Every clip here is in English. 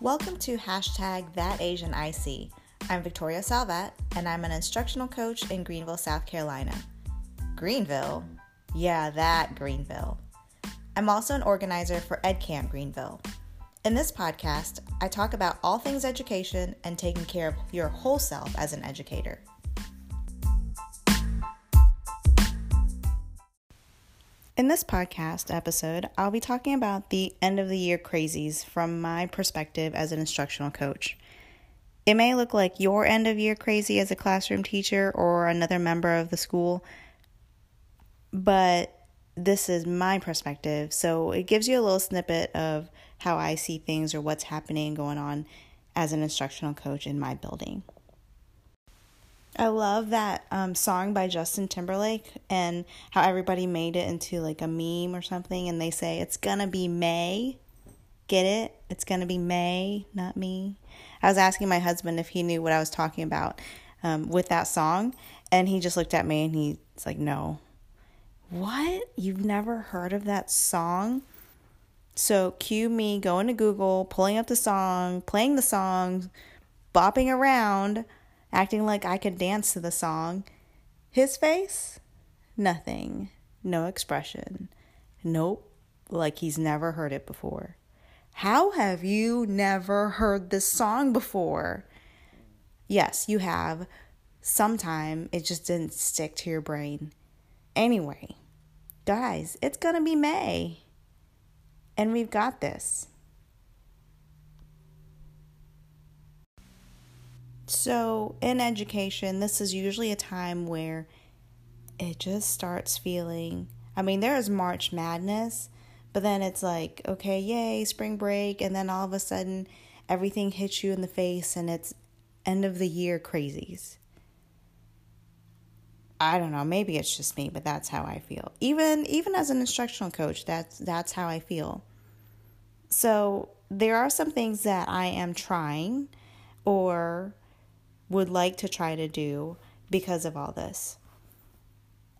Welcome to hashtag That Asian IC. I'm Victoria Salvat, and I'm an instructional coach in Greenville, South Carolina. Greenville? Yeah, that Greenville. I'm also an organizer for EdCamp Greenville. In this podcast, I talk about all things education and taking care of your whole self as an educator. In this podcast episode, I'll be talking about the end of the year crazies from my perspective as an instructional coach. It may look like your end of year crazy as a classroom teacher or another member of the school, but this is my perspective, so it gives you a little snippet of how I see things or what's happening going on as an instructional coach in my building. I love that um, song by Justin Timberlake and how everybody made it into like a meme or something, and they say it's gonna be May. Get it? It's gonna be May, not me. I was asking my husband if he knew what I was talking about um, with that song, and he just looked at me and he's like, "No, what? You've never heard of that song?" So cue me going to Google, pulling up the song, playing the song, bopping around acting like I could dance to the song. His face? Nothing. No expression. Nope. Like he's never heard it before. How have you never heard this song before? Yes, you have. Sometime it just didn't stick to your brain. Anyway, guys, it's gonna be May. And we've got this. So, in education, this is usually a time where it just starts feeling. I mean, there is March Madness, but then it's like, okay, yay, spring break, and then all of a sudden everything hits you in the face and it's end of the year crazies. I don't know, maybe it's just me, but that's how I feel. Even even as an instructional coach, that's that's how I feel. So, there are some things that I am trying or would like to try to do because of all this.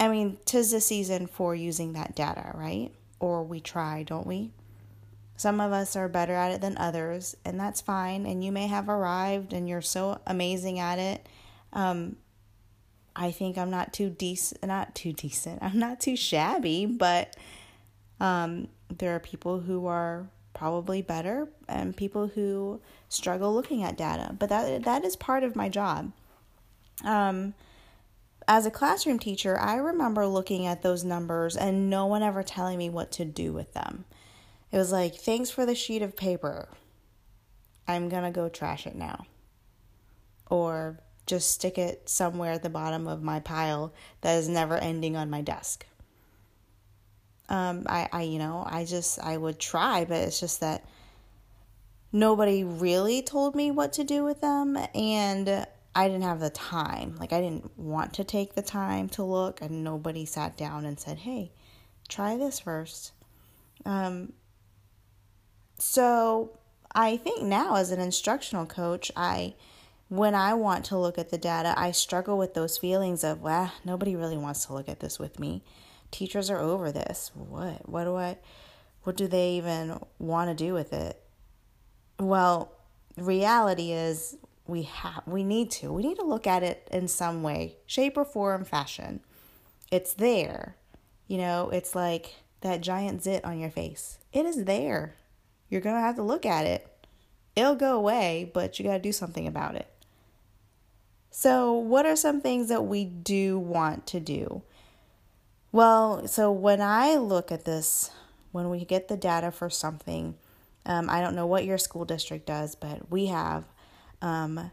I mean, tis the season for using that data, right? Or we try, don't we? Some of us are better at it than others, and that's fine. And you may have arrived and you're so amazing at it. Um, I think I'm not too decent, not too decent. I'm not too shabby, but um, there are people who are probably better and people who struggle looking at data. But that that is part of my job. Um, as a classroom teacher i remember looking at those numbers and no one ever telling me what to do with them. It was like thanks for the sheet of paper. I'm gonna go trash it now. Or just stick it somewhere at the bottom of my pile that is never ending on my desk um, I, I, you know, I just, I would try, but it's just that nobody really told me what to do with them. And I didn't have the time. Like, I didn't want to take the time to look, and nobody sat down and said, hey, try this first. Um, so I think now, as an instructional coach, I, when I want to look at the data, I struggle with those feelings of, well, nobody really wants to look at this with me teachers are over this. What? What do I what do they even want to do with it? Well, reality is we have we need to. We need to look at it in some way, shape or form, fashion. It's there. You know, it's like that giant zit on your face. It is there. You're going to have to look at it. It'll go away, but you got to do something about it. So, what are some things that we do want to do? Well, so when I look at this, when we get the data for something, um, I don't know what your school district does, but we have um,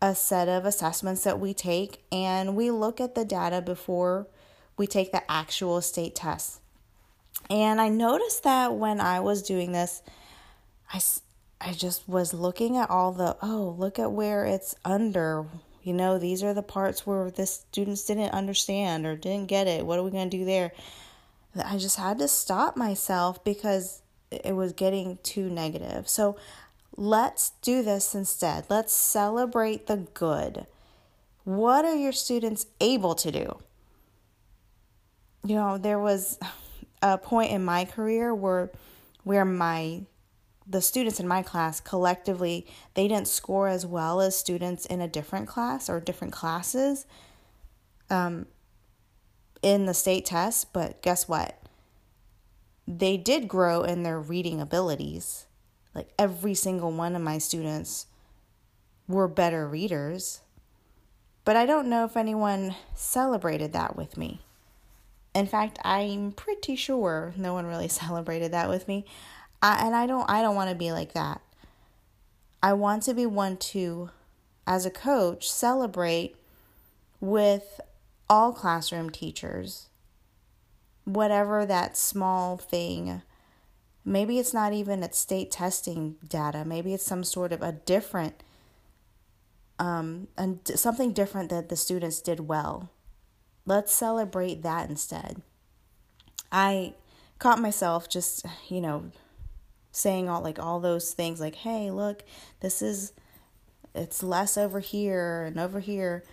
a set of assessments that we take, and we look at the data before we take the actual state test. And I noticed that when I was doing this, I, I just was looking at all the, oh, look at where it's under you know, these are the parts where the students didn't understand or didn't get it. What are we going to do there? I just had to stop myself because it was getting too negative. So let's do this instead. Let's celebrate the good. What are your students able to do? You know, there was a point in my career where where my the students in my class collectively they didn't score as well as students in a different class or different classes um, in the state test but guess what? They did grow in their reading abilities. Like every single one of my students were better readers but i don't know if anyone celebrated that with me. In fact i'm pretty sure no one really celebrated that with me I, and I don't I don't want to be like that. I want to be one to as a coach celebrate with all classroom teachers whatever that small thing maybe it's not even at state testing data maybe it's some sort of a different um and something different that the students did well let's celebrate that instead i caught myself just you know saying all like all those things like hey look this is it's less over here and over here.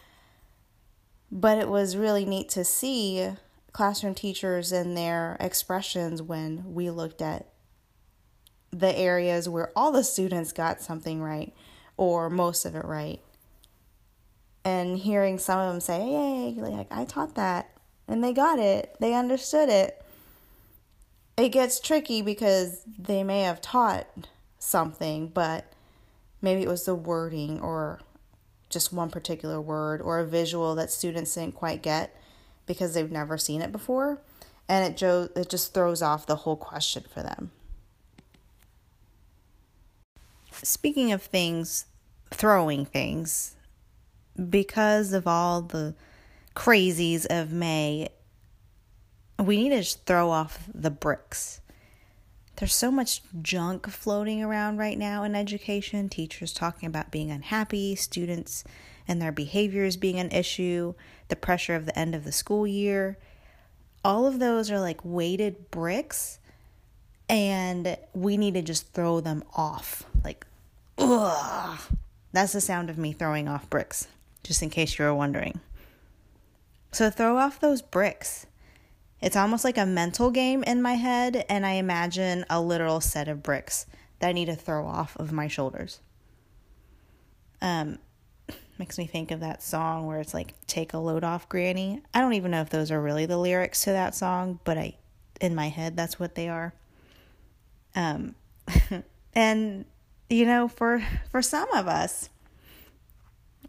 But it was really neat to see classroom teachers and their expressions when we looked at the areas where all the students got something right or most of it right. And hearing some of them say hey like i taught that and they got it they understood it it gets tricky because they may have taught something, but maybe it was the wording or just one particular word or a visual that students didn't quite get because they've never seen it before and it jo- it just throws off the whole question for them. Speaking of things throwing things because of all the crazies of May, we need to just throw off the bricks. There's so much junk floating around right now in education. Teachers talking about being unhappy, students and their behaviors being an issue, the pressure of the end of the school year. All of those are like weighted bricks, and we need to just throw them off. Like, ugh. That's the sound of me throwing off bricks, just in case you were wondering. So throw off those bricks. It's almost like a mental game in my head, and I imagine a literal set of bricks that I need to throw off of my shoulders. Um, makes me think of that song where it's like "Take a load off, Granny." I don't even know if those are really the lyrics to that song, but I, in my head, that's what they are. Um, and you know, for for some of us,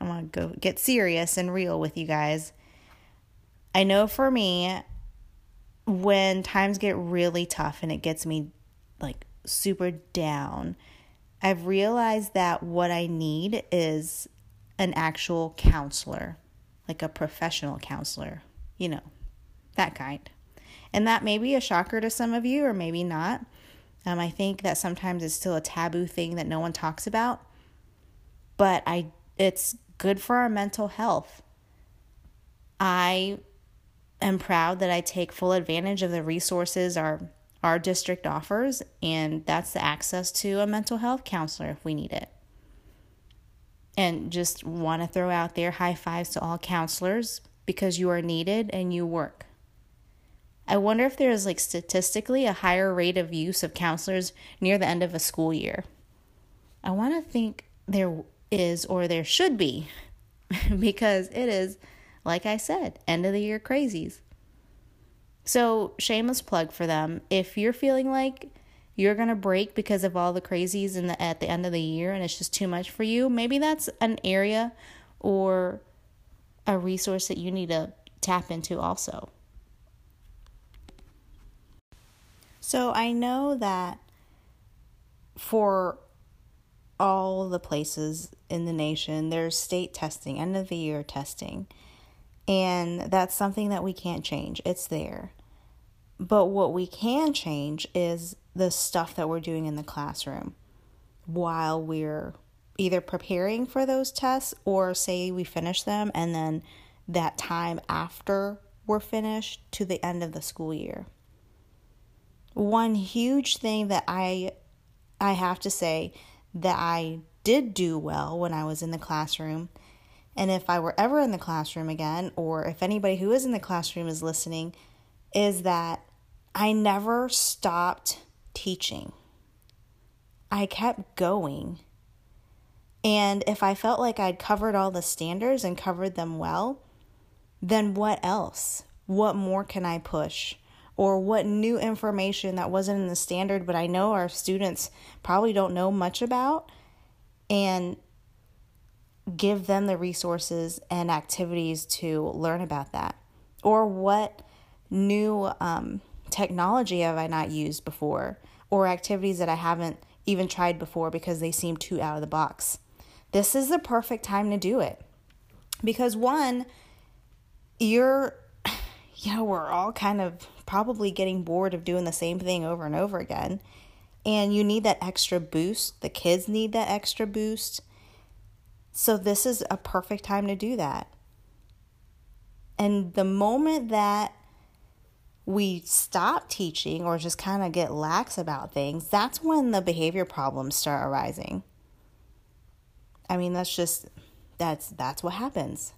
I want to go get serious and real with you guys. I know for me, when times get really tough and it gets me like super down, I've realized that what I need is an actual counselor, like a professional counselor, you know, that kind. And that may be a shocker to some of you, or maybe not. Um, I think that sometimes it's still a taboo thing that no one talks about, but I it's good for our mental health. I am proud that I take full advantage of the resources our our district offers, and that's the access to a mental health counselor if we need it. And just want to throw out there high fives to all counselors because you are needed and you work. I wonder if there is like statistically a higher rate of use of counselors near the end of a school year. I want to think there is or there should be because it is like I said, end of the year crazies. So, shameless plug for them. If you're feeling like you're going to break because of all the crazies in the at the end of the year and it's just too much for you, maybe that's an area or a resource that you need to tap into also. So, I know that for all the places in the nation, there's state testing, end of the year testing. And that's something that we can't change. It's there. But what we can change is the stuff that we're doing in the classroom while we're either preparing for those tests or say we finish them and then that time after we're finished to the end of the school year. One huge thing that I I have to say that I did do well when I was in the classroom and if I were ever in the classroom again, or if anybody who is in the classroom is listening, is that I never stopped teaching. I kept going. And if I felt like I'd covered all the standards and covered them well, then what else? What more can I push? Or what new information that wasn't in the standard, but I know our students probably don't know much about, and give them the resources and activities to learn about that? Or what new um, technology have I not used before? Or activities that I haven't even tried before because they seem too out of the box? This is the perfect time to do it. Because one, you're, you know, we're all kind of probably getting bored of doing the same thing over and over again. And you need that extra boost. The kids need that extra boost. So, this is a perfect time to do that. And the moment that we stop teaching or just kind of get lax about things, that's when the behavior problems start arising. I mean, that's just that's that's what happens.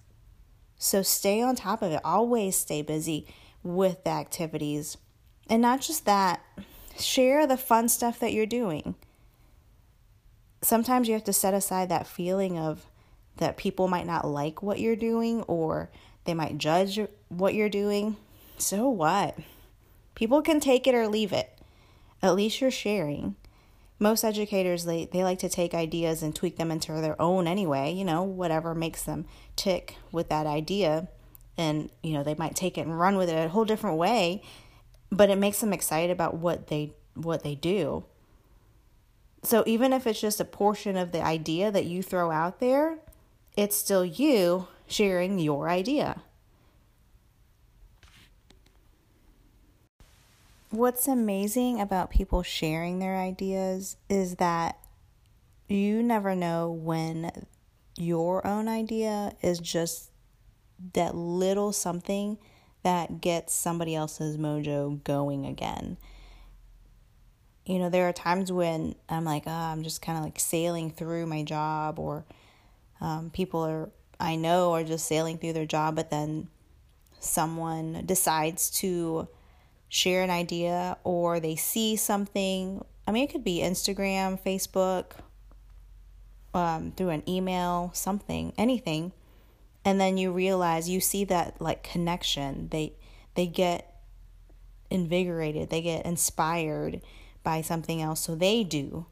So stay on top of it. Always stay busy with the activities. And not just that, share the fun stuff that you're doing. Sometimes you have to set aside that feeling of that people might not like what you're doing or they might judge what you're doing. So what? People can take it or leave it. At least you're sharing. Most educators they, they like to take ideas and tweak them into their own anyway, you know, whatever makes them tick with that idea. And, you know, they might take it and run with it a whole different way, but it makes them excited about what they what they do. So even if it's just a portion of the idea that you throw out there, it's still you sharing your idea. What's amazing about people sharing their ideas is that you never know when your own idea is just that little something that gets somebody else's mojo going again. You know, there are times when I'm like, oh, I'm just kind of like sailing through my job, or um, people are, I know, are just sailing through their job, but then someone decides to share an idea or they see something. I mean, it could be Instagram, Facebook, um, through an email, something, anything. And then you realize you see that like connection. They they get invigorated, they get inspired by something else, so they do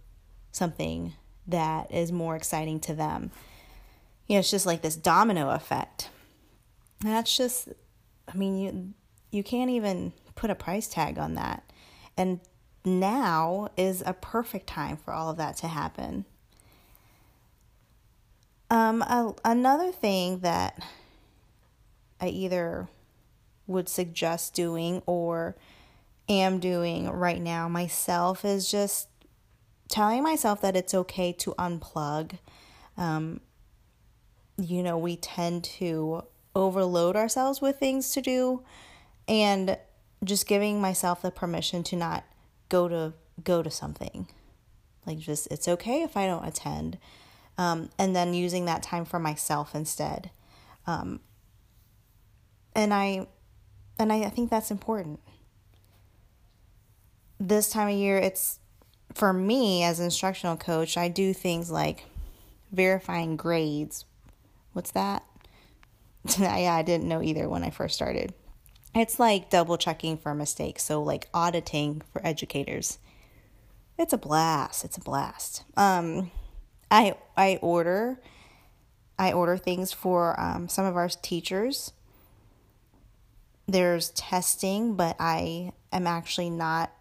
something that is more exciting to them. You know, it's just like this domino effect. That's just I mean, you you can't even put a price tag on that. And now is a perfect time for all of that to happen. Um, a, another thing that I either would suggest doing or am doing right now myself is just telling myself that it's okay to unplug. Um, you know, we tend to overload ourselves with things to do, and just giving myself the permission to not go to go to something. Like just it's okay if i don't attend. Um, and then using that time for myself instead. Um, and i and I, I think that's important this time of year it's for me as instructional coach i do things like verifying grades what's that yeah i didn't know either when i first started it's like double checking for mistakes, so like auditing for educators. It's a blast. It's a blast. Um, I I order I order things for um, some of our teachers. There's testing, but I am actually not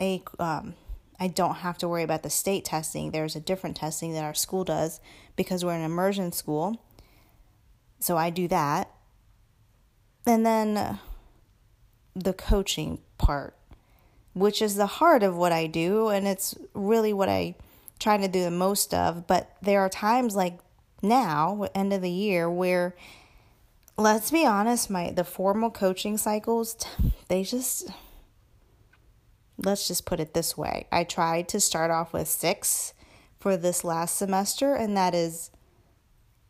a um, I don't have to worry about the state testing. There's a different testing that our school does because we're an immersion school. So I do that. And then the coaching part, which is the heart of what I do, and it's really what I try to do the most of. But there are times like now, end of the year, where let's be honest, my the formal coaching cycles, they just let's just put it this way. I tried to start off with 6 for this last semester and that is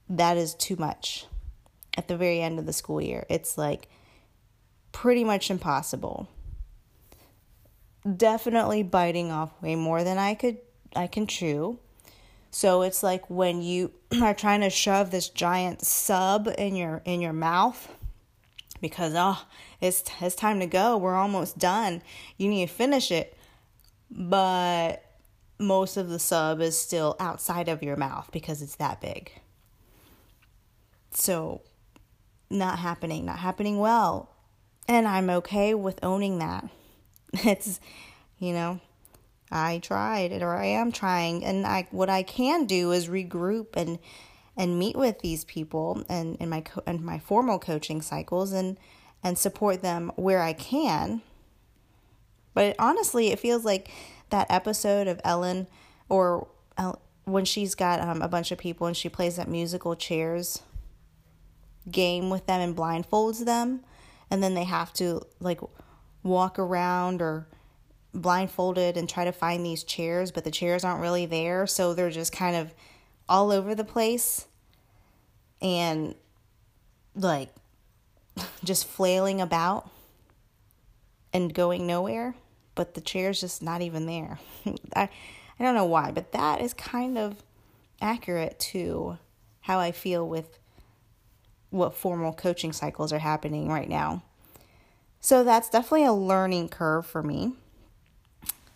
that is too much at the very end of the school year. It's like pretty much impossible. definitely biting off way more than I could I can chew. So it's like when you are trying to shove this giant sub in your in your mouth because oh, it's it's time to go. We're almost done. You need to finish it. But most of the sub is still outside of your mouth because it's that big. So not happening, not happening well. And I'm okay with owning that. It's you know, I tried it or I am trying and I what I can do is regroup and and meet with these people and in my co- and my formal coaching cycles and and support them where I can. But honestly, it feels like that episode of Ellen or when she's got um, a bunch of people and she plays that musical chairs game with them and blindfolds them and then they have to like walk around or blindfolded and try to find these chairs, but the chairs aren't really there. So they're just kind of all over the place and like just flailing about and going nowhere. But the chair's just not even there. I, I don't know why, but that is kind of accurate to how I feel with what formal coaching cycles are happening right now. So that's definitely a learning curve for me.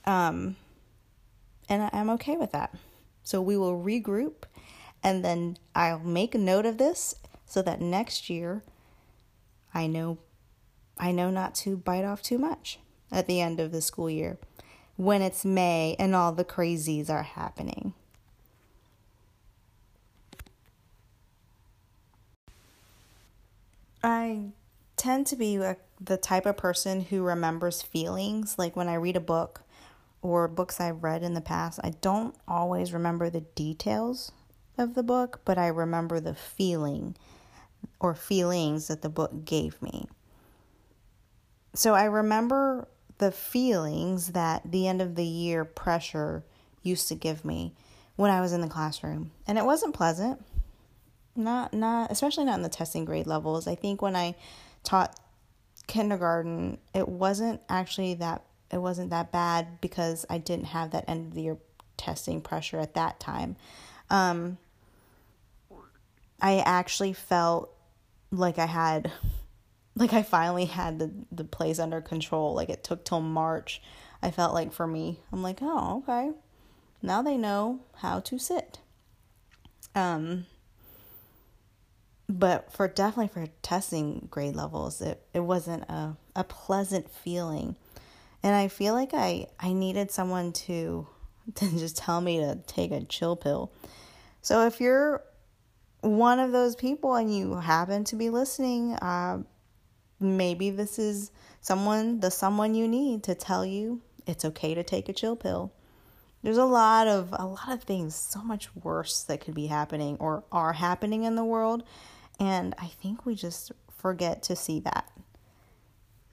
Um, and I'm okay with that. So we will regroup and then I'll make a note of this so that next year I know I know not to bite off too much at the end of the school year when it's May and all the crazies are happening. I tend to be a, the type of person who remembers feelings. Like when I read a book, or books I've read in the past, I don't always remember the details of the book, but I remember the feeling or feelings that the book gave me. So I remember the feelings that the end of the year pressure used to give me when I was in the classroom. And it wasn't pleasant. Not not especially not in the testing grade levels. I think when I taught kindergarten, it wasn't actually that it wasn't that bad because I didn't have that end of the year testing pressure at that time. Um, I actually felt like I had, like I finally had the the place under control. Like it took till March. I felt like for me, I'm like, oh, okay, now they know how to sit. Um, but for definitely for testing grade levels, it it wasn't a a pleasant feeling and I feel like I I needed someone to to just tell me to take a chill pill. So if you're one of those people and you happen to be listening, uh, maybe this is someone the someone you need to tell you it's okay to take a chill pill. There's a lot of a lot of things so much worse that could be happening or are happening in the world and I think we just forget to see that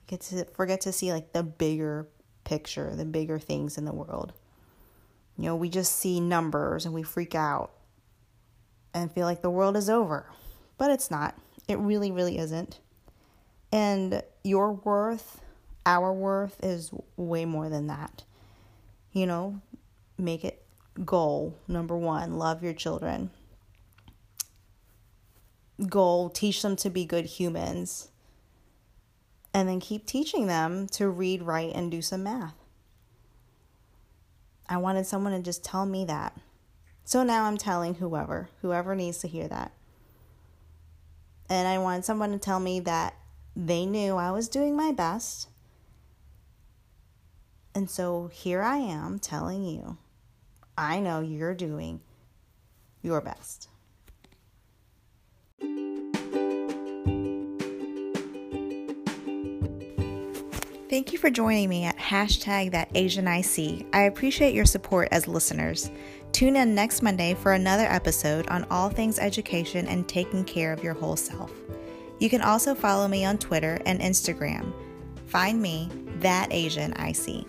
get to forget to see like the bigger picture, the bigger things in the world. You know, we just see numbers and we freak out and feel like the world is over. But it's not. It really, really isn't. And your worth, our worth, is way more than that. You know, make it goal number one love your children. Goal teach them to be good humans and then keep teaching them to read, write, and do some math. I wanted someone to just tell me that. So now I'm telling whoever, whoever needs to hear that. And I wanted someone to tell me that they knew I was doing my best. And so here I am telling you, I know you're doing your best. Thank you for joining me at hashtag that Asian IC. I appreciate your support as listeners. Tune in next Monday for another episode on all things education and taking care of your whole self. You can also follow me on Twitter and Instagram. Find me, that Asian IC.